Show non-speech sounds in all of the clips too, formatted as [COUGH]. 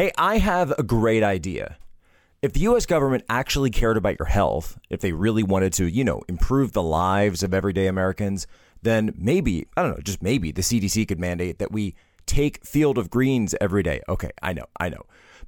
Hey, I have a great idea. If the US government actually cared about your health, if they really wanted to, you know, improve the lives of everyday Americans, then maybe, I don't know, just maybe the CDC could mandate that we take Field of Greens every day. Okay, I know, I know.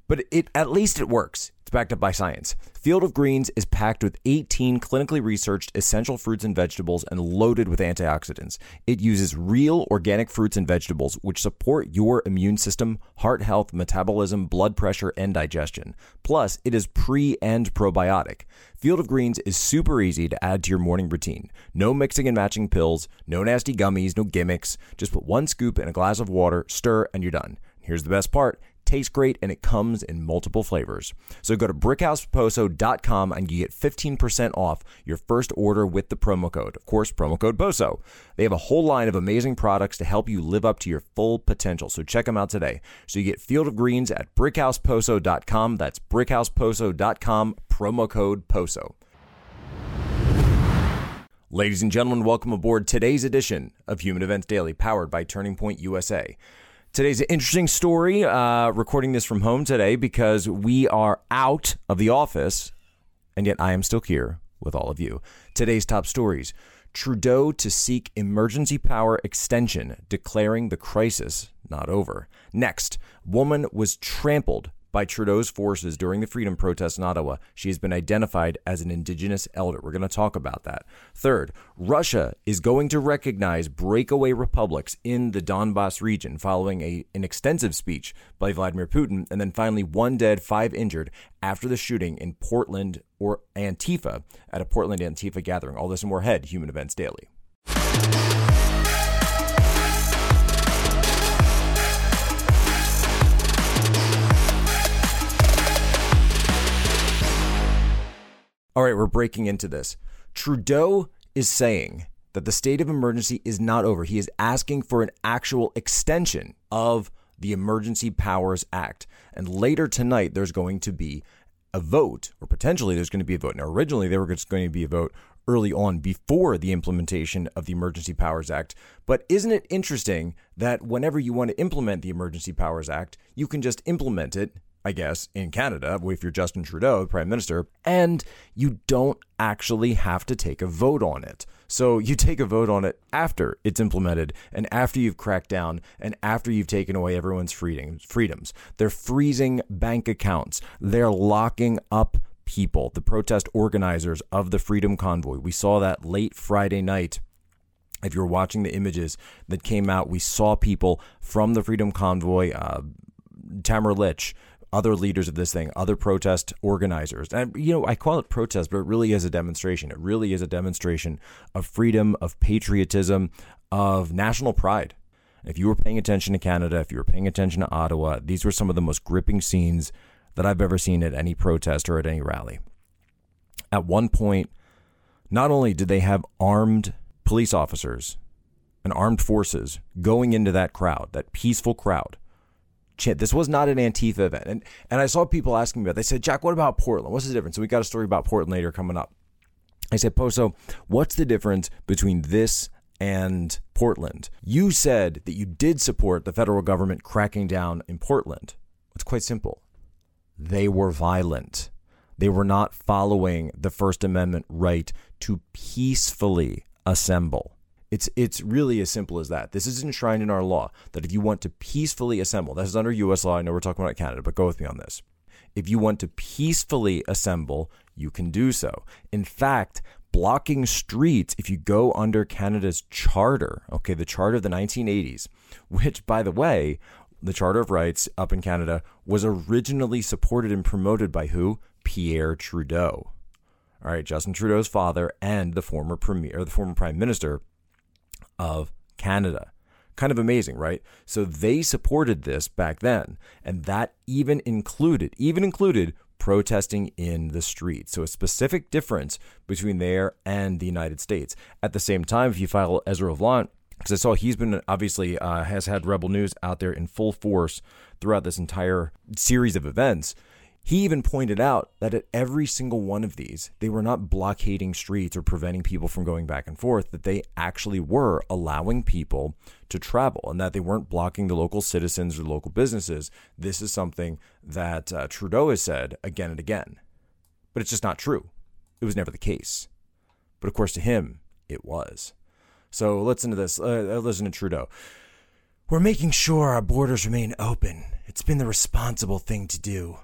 But it at least it works It's backed up by science. Field of Greens is packed with 18 clinically researched essential fruits and vegetables and loaded with antioxidants. It uses real organic fruits and vegetables which support your immune system, heart health, metabolism, blood pressure, and digestion. Plus, it is pre and probiotic. Field of Greens is super easy to add to your morning routine. No mixing and matching pills, no nasty gummies, no gimmicks. Just put one scoop in a glass of water, stir, and you're done. Here's the best part tastes great, and it comes in multiple flavors. So go to brickhouseposo.com and you get 15% off your first order with the promo code. Of course, promo code POSO. They have a whole line of amazing products to help you live up to your full potential. So check them out today. So you get Field of Greens at brickhouseposo.com. That's brickhouseposo.com, promo code POSO. Ladies and gentlemen, welcome aboard today's edition of Human Events Daily, powered by Turning Point USA. Today's an interesting story. Uh, recording this from home today because we are out of the office, and yet I am still here with all of you. Today's top stories Trudeau to seek emergency power extension, declaring the crisis not over. Next, woman was trampled by Trudeau's forces during the freedom protests in Ottawa. She has been identified as an Indigenous elder. We're going to talk about that. Third, Russia is going to recognize breakaway republics in the Donbass region following a, an extensive speech by Vladimir Putin. And then finally, one dead, five injured after the shooting in Portland or Antifa at a Portland Antifa gathering. All this and more ahead, Human Events Daily. All right, we're breaking into this. Trudeau is saying that the state of emergency is not over. He is asking for an actual extension of the Emergency Powers Act. And later tonight, there's going to be a vote, or potentially there's going to be a vote. Now, originally, there was going to be a vote early on before the implementation of the Emergency Powers Act. But isn't it interesting that whenever you want to implement the Emergency Powers Act, you can just implement it I guess, in Canada, if you're Justin Trudeau, the Prime Minister, and you don't actually have to take a vote on it. So you take a vote on it after it's implemented and after you've cracked down and after you've taken away everyone's freedoms. They're freezing bank accounts, they're locking up people, the protest organizers of the Freedom Convoy. We saw that late Friday night if you're watching the images that came out, we saw people from the Freedom Convoy, uh, Tamara Lich, other leaders of this thing, other protest organizers. And, you know, I call it protest, but it really is a demonstration. It really is a demonstration of freedom, of patriotism, of national pride. If you were paying attention to Canada, if you were paying attention to Ottawa, these were some of the most gripping scenes that I've ever seen at any protest or at any rally. At one point, not only did they have armed police officers and armed forces going into that crowd, that peaceful crowd, this was not an Antifa event. And, and I saw people asking me about. They said, Jack, what about Portland? What's the difference? So we got a story about Portland later coming up. I said, Poso, what's the difference between this and Portland? You said that you did support the federal government cracking down in Portland. It's quite simple. They were violent. They were not following the First Amendment right to peacefully assemble. It's it's really as simple as that. This is enshrined in our law that if you want to peacefully assemble, this is under U.S. law. I know we're talking about Canada, but go with me on this. If you want to peacefully assemble, you can do so. In fact, blocking streets, if you go under Canada's charter, okay, the charter of the 1980s, which, by the way, the Charter of Rights up in Canada was originally supported and promoted by who? Pierre Trudeau. All right, Justin Trudeau's father and the former premier, the former prime minister of Canada. Kind of amazing, right? So they supported this back then, and that even included, even included protesting in the streets. So a specific difference between there and the United States. At the same time, if you follow Ezra Levant, because I saw he's been obviously uh, has had Rebel News out there in full force throughout this entire series of events. He even pointed out that at every single one of these, they were not blockading streets or preventing people from going back and forth, that they actually were allowing people to travel and that they weren't blocking the local citizens or local businesses. This is something that uh, Trudeau has said again and again. But it's just not true. It was never the case. But of course, to him, it was. So listen to this. Uh, listen to Trudeau. We're making sure our borders remain open. It's been the responsible thing to do.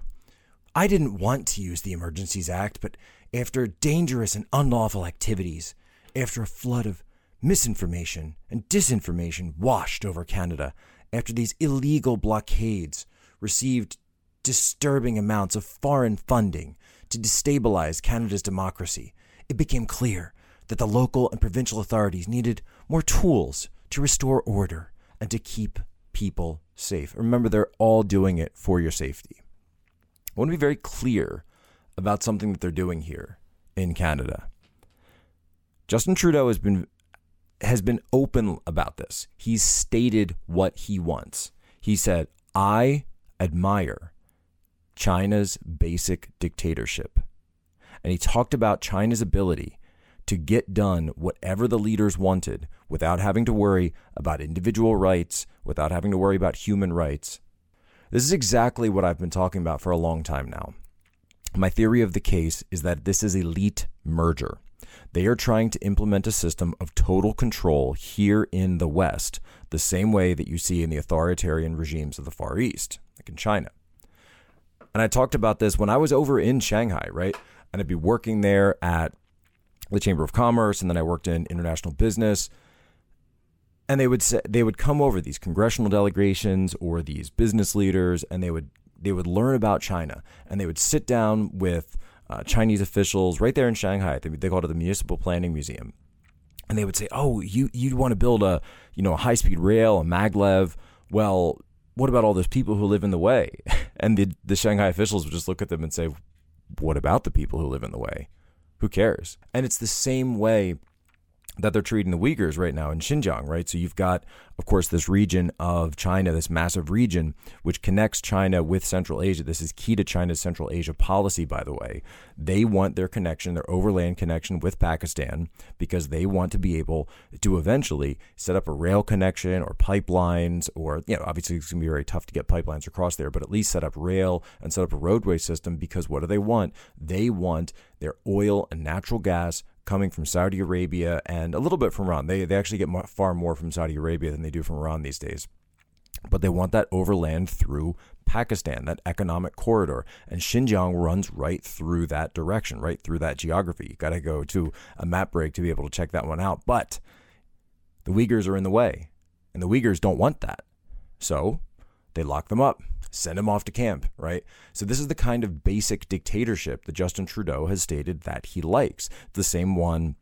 I didn't want to use the Emergencies Act, but after dangerous and unlawful activities, after a flood of misinformation and disinformation washed over Canada, after these illegal blockades received disturbing amounts of foreign funding to destabilize Canada's democracy, it became clear that the local and provincial authorities needed more tools to restore order and to keep people safe. Remember, they're all doing it for your safety. I want to be very clear about something that they're doing here in Canada. Justin Trudeau has been has been open about this. He's stated what he wants. He said, "I admire China's basic dictatorship." And he talked about China's ability to get done whatever the leaders wanted without having to worry about individual rights, without having to worry about human rights, this is exactly what I've been talking about for a long time now. My theory of the case is that this is elite merger. They are trying to implement a system of total control here in the West, the same way that you see in the authoritarian regimes of the Far East, like in China. And I talked about this when I was over in Shanghai, right? And I'd be working there at the Chamber of Commerce, and then I worked in international business and they would say they would come over these congressional delegations or these business leaders and they would they would learn about China and they would sit down with uh, Chinese officials right there in Shanghai. They, they called it the Municipal Planning Museum, and they would say, "Oh, you you'd want to build a you know a high speed rail, a maglev? Well, what about all those people who live in the way?" [LAUGHS] And the the Shanghai officials would just look at them and say, "What about the people who live in the way? Who cares?" And it's the same way that they're treating the Uyghurs right now in Xinjiang, right? So you've got, of course, this region of China, this massive region, which connects China with Central Asia. This is key to China's Central Asia policy, by the way. They want their connection, their overland connection with Pakistan, because they want to be able to eventually set up a rail connection or pipelines, or, you know, obviously it's going to be very tough to get pipelines across there, but at least set up rail and set up a roadway system, because what do they want? They want their oil and natural gas coming from Saudi Arabia and a little bit from Iran. They, they actually get far more from Saudi Arabia than they do from Iran these days. But they want that overland through Pakistan, that economic corridor. And Xinjiang runs right through that direction, right through that geography. You got to go to a map break to be able to check that one out. But the Uyghurs are in the way, and the Uyghurs don't want that. So they lock them up send him off to camp, right? So this is the kind of basic dictatorship that Justin Trudeau has stated that he likes. The same one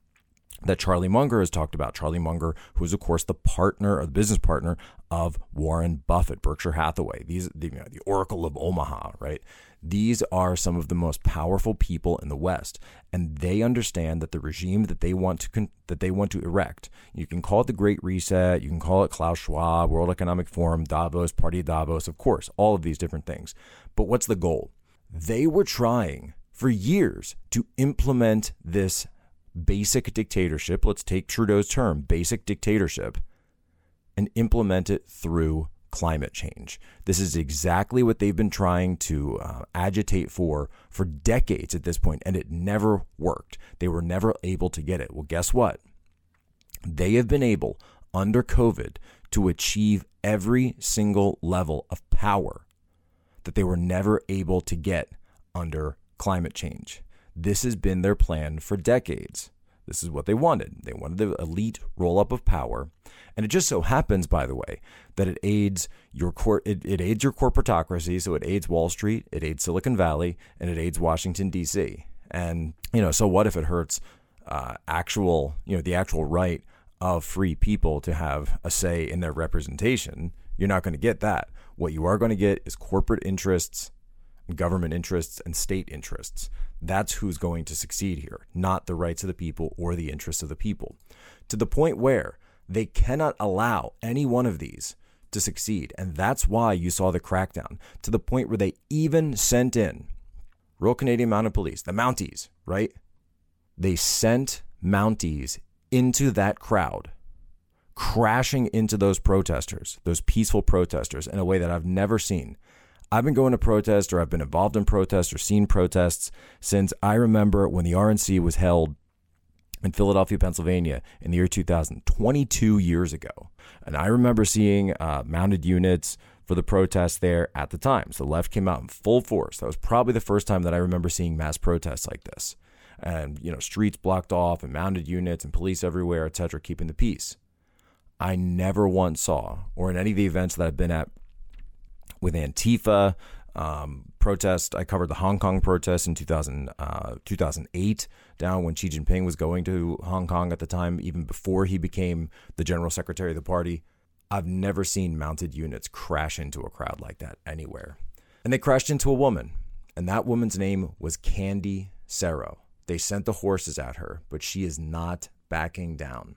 that Charlie Munger has talked about. Charlie Munger, who is of course the partner or the business partner of Warren Buffett, Berkshire Hathaway, these the, you know, the Oracle of Omaha, right? These are some of the most powerful people in the West, and they understand that the regime that they want to con- that they want to erect. You can call it the Great Reset, you can call it Klaus Schwab, World Economic Forum, Davos, Party of Davos, of course, all of these different things. But what's the goal? They were trying for years to implement this basic dictatorship. Let's take Trudeau's term, basic dictatorship, and implement it through climate change. This is exactly what they've been trying to uh, agitate for for decades at this point, and it never worked. They were never able to get it. Well, guess what? They have been able, under COVID, to achieve every single level of power that they were never able to get under climate change. This has been their plan for decades. This is what they wanted. They wanted the elite roll up of power. And it just so happens, by the way, that it aids your cor- it, it aids your corporatocracy. So it aids Wall Street, it aids Silicon Valley, and it aids Washington D.C. And you know, so what if it hurts uh, actual you know the actual right of free people to have a say in their representation? You're not going to get that. What you are going to get is corporate interests, government interests, and state interests. That's who's going to succeed here, not the rights of the people or the interests of the people. To the point where they cannot allow any one of these to succeed. And that's why you saw the crackdown, to the point where they even sent in Royal Canadian Mounted Police, the Mounties, right? They sent Mounties into that crowd, crashing into those protesters, those peaceful protesters, in a way that I've never seen. I've been going to protests or I've been involved in protests or seen protests since I remember when the RNC was held in Philadelphia, Pennsylvania in the year 2000, 22 years ago. And I remember seeing uh, mounted units for the protests there at the time. So the left came out in full force. That was probably the first time that I remember seeing mass protests like this. And, you know, streets blocked off and mounted units and police everywhere, et cetera, keeping the peace. I never once saw, or in any of the events that I've been at with Antifa, um, protest. I covered the Hong Kong protests in 2000, uh, 2008, down when Xi Jinping was going to Hong Kong at the time, even before he became the general secretary of the party. I've never seen mounted units crash into a crowd like that anywhere. And they crashed into a woman, and that woman's name was Candy Cerro. They sent the horses at her, but she is not backing down.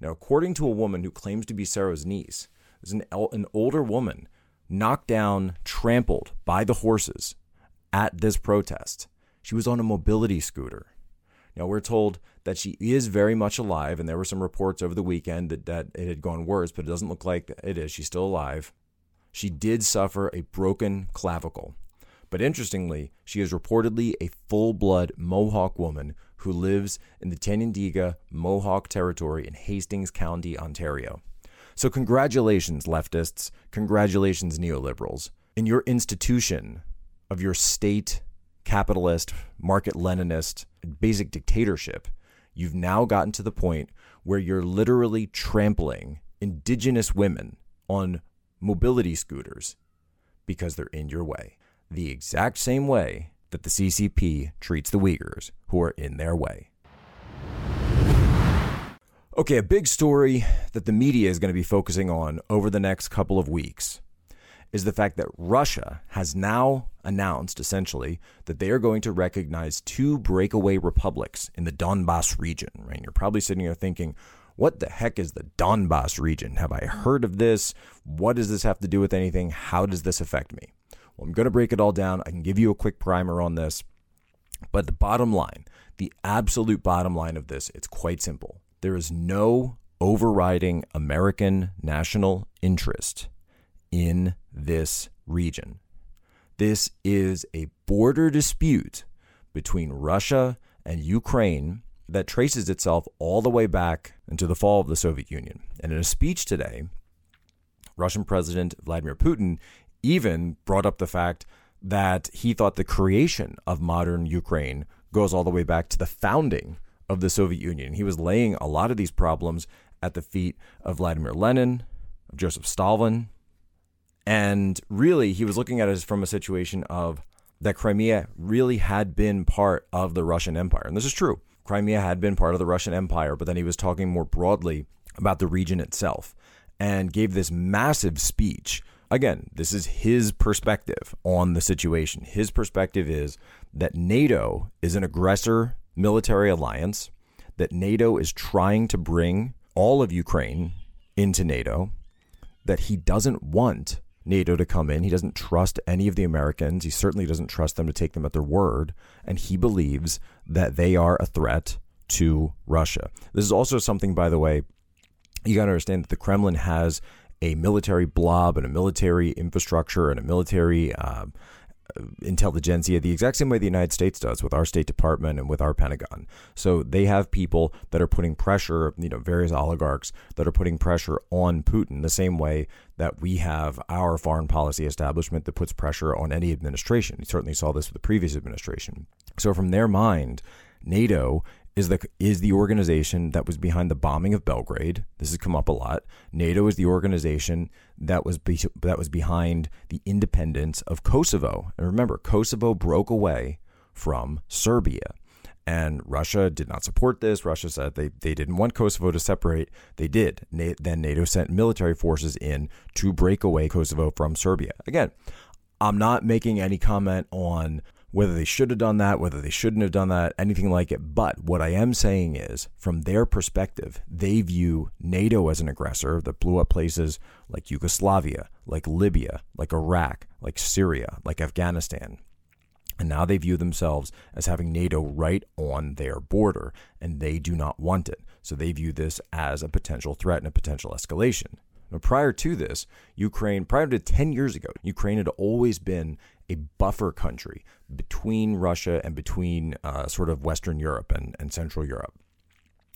Now, according to a woman who claims to be Cerro's niece, there's an, an older woman knocked down, trampled by the horses at this protest. She was on a mobility scooter. Now, we're told that she is very much alive, and there were some reports over the weekend that, that it had gone worse, but it doesn't look like it is. She's still alive. She did suffer a broken clavicle. But interestingly, she is reportedly a full blood Mohawk woman who lives in the Tyendinaga Mohawk Territory in Hastings County, Ontario. So, congratulations, leftists. Congratulations, neoliberals. In your institution of your state capitalist, market Leninist, basic dictatorship, you've now gotten to the point where you're literally trampling indigenous women on mobility scooters because they're in your way. The exact same way that the CCP treats the Uyghurs who are in their way. Okay, a big story that the media is going to be focusing on over the next couple of weeks is the fact that Russia has now announced essentially that they are going to recognize two breakaway republics in the Donbass region. Right? You're probably sitting here thinking, what the heck is the Donbass region? Have I heard of this? What does this have to do with anything? How does this affect me? Well, I'm going to break it all down. I can give you a quick primer on this. But the bottom line, the absolute bottom line of this, it's quite simple. There is no overriding American national interest in this region. This is a border dispute between Russia and Ukraine that traces itself all the way back into the fall of the Soviet Union. And in a speech today, Russian President Vladimir Putin even brought up the fact that he thought the creation of modern Ukraine goes all the way back to the founding of the Soviet Union. He was laying a lot of these problems at the feet of Vladimir Lenin, of Joseph Stalin, and really he was looking at it from a situation of that Crimea really had been part of the Russian Empire. And this is true. Crimea had been part of the Russian Empire, but then he was talking more broadly about the region itself and gave this massive speech. Again, this is his perspective on the situation. His perspective is that NATO is an aggressor military alliance, that NATO is trying to bring all of Ukraine into NATO, that he doesn't want NATO to come in. He doesn't trust any of the Americans. He certainly doesn't trust them to take them at their word. And he believes that they are a threat to Russia. This is also something, by the way, you got to understand that the Kremlin has a military blob and a military infrastructure and a military uh, intelligentsia the exact same way the United States does with our State Department and with our Pentagon. So they have people that are putting pressure, you know, various oligarchs that are putting pressure on Putin the same way that we have our foreign policy establishment that puts pressure on any administration. You certainly saw this with the previous administration. So from their mind, NATO is the is the organization that was behind the bombing of Belgrade. This has come up a lot. NATO is the organization that was be, that was behind the independence of Kosovo. And remember, Kosovo broke away from Serbia. And Russia did not support this. Russia said they, they didn't want Kosovo to separate. They did. Na- then NATO sent military forces in to break away Kosovo from Serbia. Again, I'm not making any comment on whether they should have done that, whether they shouldn't have done that, anything like it. But what I am saying is, from their perspective, they view NATO as an aggressor that blew up places like Yugoslavia, like Libya, like Iraq, like Syria, like Afghanistan. And now they view themselves as having NATO right on their border, and they do not want it. So they view this as a potential threat and a potential escalation. Now, prior to this, Ukraine, prior to 10 years ago, Ukraine had always been a buffer country between Russia and between uh, sort of Western Europe and, and Central Europe.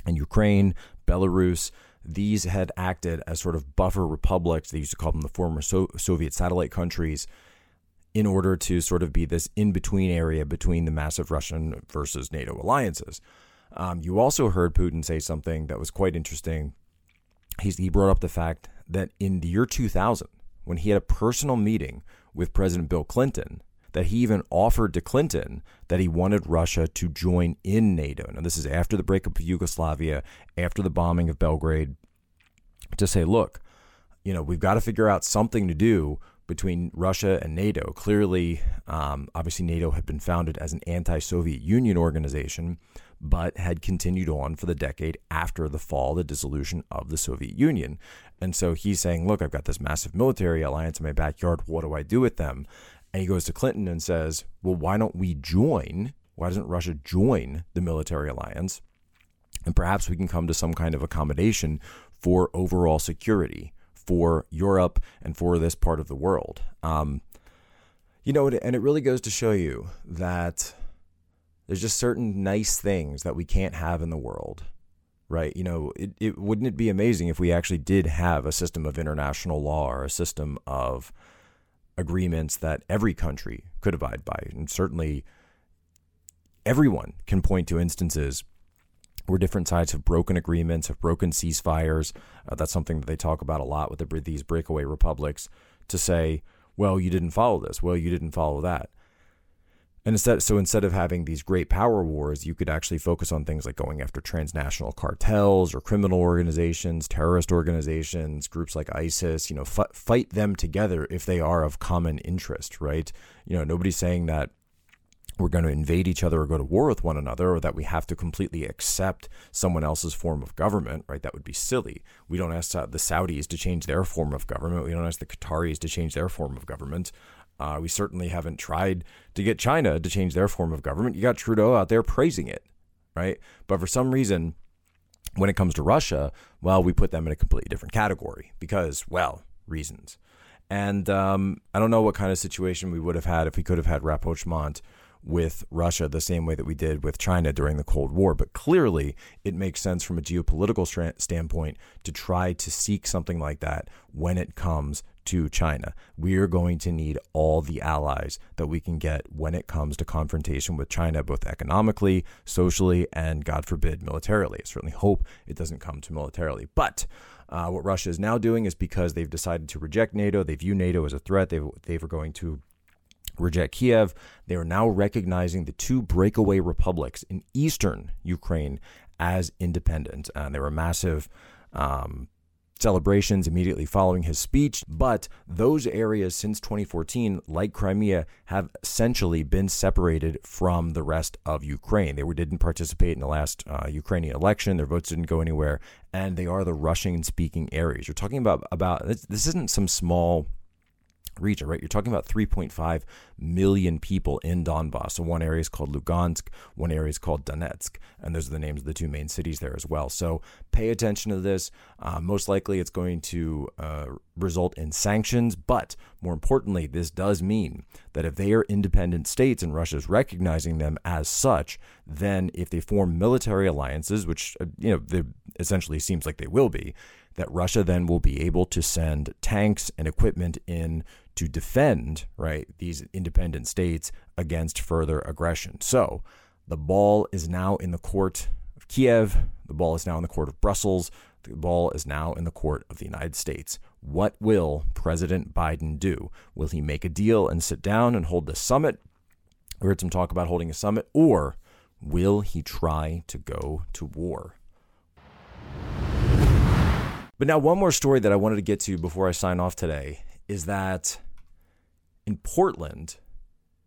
And Ukraine, Belarus, these had acted as sort of buffer republics. They used to call them the former so- Soviet satellite countries in order to sort of be this in between area between the massive Russian versus NATO alliances. Um, you also heard Putin say something that was quite interesting. He's, he brought up the fact that in the year 2000, when he had a personal meeting with President Bill Clinton, that he even offered to Clinton that he wanted Russia to join in NATO. Now, this is after the breakup of Yugoslavia, after the bombing of Belgrade, to say, look, you know, we've got to figure out something to do between Russia and NATO. Clearly, um, obviously, NATO had been founded as an anti Soviet Union organization, but had continued on for the decade after the fall, the dissolution of the Soviet Union. And so he's saying, Look, I've got this massive military alliance in my backyard. What do I do with them? And he goes to Clinton and says, Well, why don't we join? Why doesn't Russia join the military alliance? And perhaps we can come to some kind of accommodation for overall security for Europe and for this part of the world. Um, you know, and it really goes to show you that there's just certain nice things that we can't have in the world, right? You know, it, it wouldn't it be amazing if we actually did have a system of international law or a system of agreements that every country could abide by, and certainly everyone can point to instances where different sides have broken agreements, have broken ceasefires. Uh, that's something that they talk about a lot with the, these breakaway republics to say, well, you didn't follow this. Well, you didn't follow that. And instead, so instead of having these great power wars, you could actually focus on things like going after transnational cartels or criminal organizations, terrorist organizations, groups like ISIS. You know, f- fight them together if they are of common interest, right? You know, nobody's saying that we're going to invade each other or go to war with one another or that we have to completely accept someone else's form of government, right? That would be silly. We don't ask the Saudis to change their form of government. We don't ask the Qataris to change their form of government. Uh, we certainly haven't tried to get China to change their form of government. You got Trudeau out there praising it, right? But for some reason, when it comes to Russia, well, we put them in a completely different category because, well, reasons. And um, I don't know what kind of situation we would have had if we could have had rapprochement with Russia the same way that we did with China during the Cold War. But clearly, it makes sense from a geopolitical standpoint to try to seek something like that when it comes to China. We are going to need all the allies that we can get when it comes to confrontation with China, both economically, socially, and God forbid, militarily. I certainly hope it doesn't come to militarily. But uh, what Russia is now doing is because they've decided to reject NATO, they view NATO as a threat, they, they are going to reject Kiev. They are now recognizing the two breakaway republics in eastern Ukraine as independent. And they were massive um, celebrations immediately following his speech. But those areas since 2014, like Crimea, have essentially been separated from the rest of Ukraine. They didn't participate in the last uh, Ukrainian election. Their votes didn't go anywhere, and they are the Russian-speaking areas. You're talking about about this, this isn't some small region, right? You're talking about 3.5 million people in Donbass. So one area is called Lugansk, one area is called Donetsk, and those are the names of the two main cities there as well. So pay attention to this. Uh, most likely, it's going to uh, result in sanctions, but more importantly, this does mean that if they are independent states and Russia is recognizing them as such, then if they form military alliances, which uh, you know essentially seems like they will be, that Russia then will be able to send tanks and equipment in to defend, right, these independent states against further aggression. So the ball is now in the court of Kiev. The ball is now in the court of Brussels. The ball is now in the court of the United States. What will President Biden do? Will he make a deal and sit down and hold the summit? We heard some talk about holding a summit, or will he try to go to war? But now, one more story that I wanted to get to before I sign off today is that in Portland,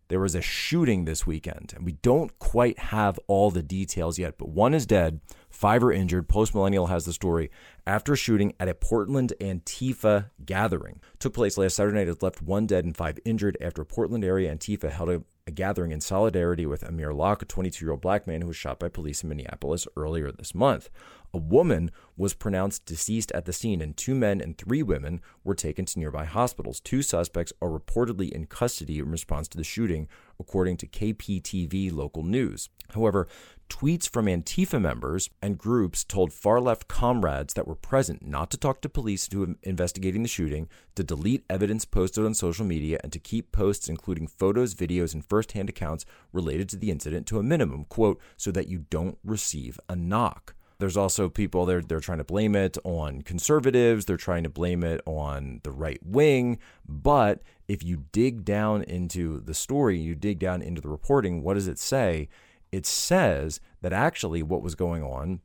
there was a shooting this weekend, and we don't quite have all the details yet, but one is dead, five are injured. Post Millennial has the story after shooting at a Portland Antifa gathering. Took place last Saturday night. It left one dead and five injured after Portland area Antifa held a a gathering in solidarity with Amir Locke, a 22 year old black man who was shot by police in Minneapolis earlier this month. A woman was pronounced deceased at the scene, and two men and three women were taken to nearby hospitals. Two suspects are reportedly in custody in response to the shooting, according to KPTV local news. However, tweets from Antifa members and groups told far left comrades that were present not to talk to police to investigating the shooting, to delete evidence posted on social media, and to keep posts including photos, videos, and firsthand accounts related to the incident to a minimum, quote, so that you don't receive a knock. There's also people they're they're trying to blame it on conservatives, they're trying to blame it on the right wing, but if you dig down into the story, you dig down into the reporting, what does it say? It says that actually what was going on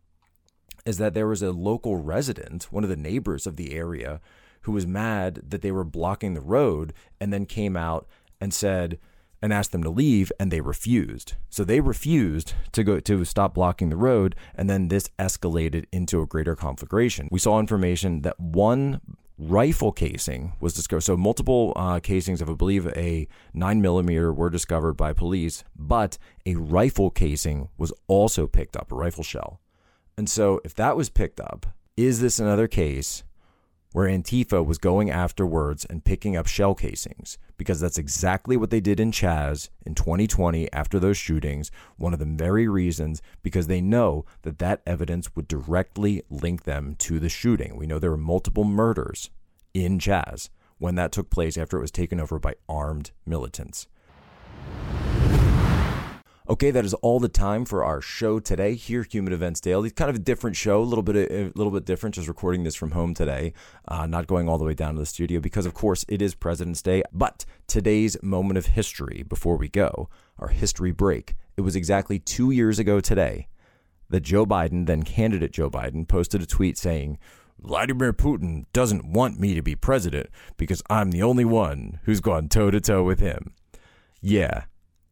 is that there was a local resident, one of the neighbors of the area, who was mad that they were blocking the road and then came out and said, and asked them to leave and they refused. So they refused to go to stop blocking the road and then this escalated into a greater conflagration. We saw information that one rifle casing was discovered. So multiple uh, casings of, I believe, a nine millimeter were discovered by police, but a rifle casing was also picked up, a rifle shell. And so if that was picked up, is this another case where Antifa was going afterwards and picking up shell casings because that's exactly what they did in Chaz in 2020 after those shootings. One of the very reasons because they know that that evidence would directly link them to the shooting. We know there were multiple murders in Chaz when that took place after it was taken over by armed militants. Okay, that is all the time for our show today here, Human Events Daily. Kind of a different show, a little bit, a little bit different. Just recording this from home today, uh, not going all the way down to the studio because, of course, it is President's Day. But today's moment of history before we go, our history break. It was exactly two years ago today that Joe Biden, then candidate Joe Biden, posted a tweet saying, Vladimir Putin doesn't want me to be president because I'm the only one who's gone toe to toe with him. Yeah,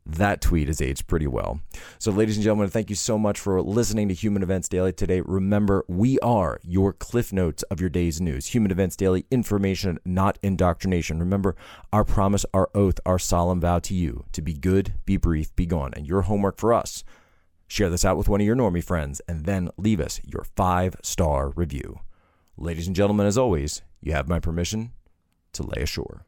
that tweet has aged pretty well. So, ladies and gentlemen, thank you so much for listening to Human Events Daily today. Remember, we are your cliff notes of your day's news. Human Events Daily, information, not indoctrination. Remember, our promise, our oath, our solemn vow to you to be good, be brief, be gone. And your homework for us share this out with one of your normie friends and then leave us your five star review. Ladies and gentlemen, as always, you have my permission to lay ashore.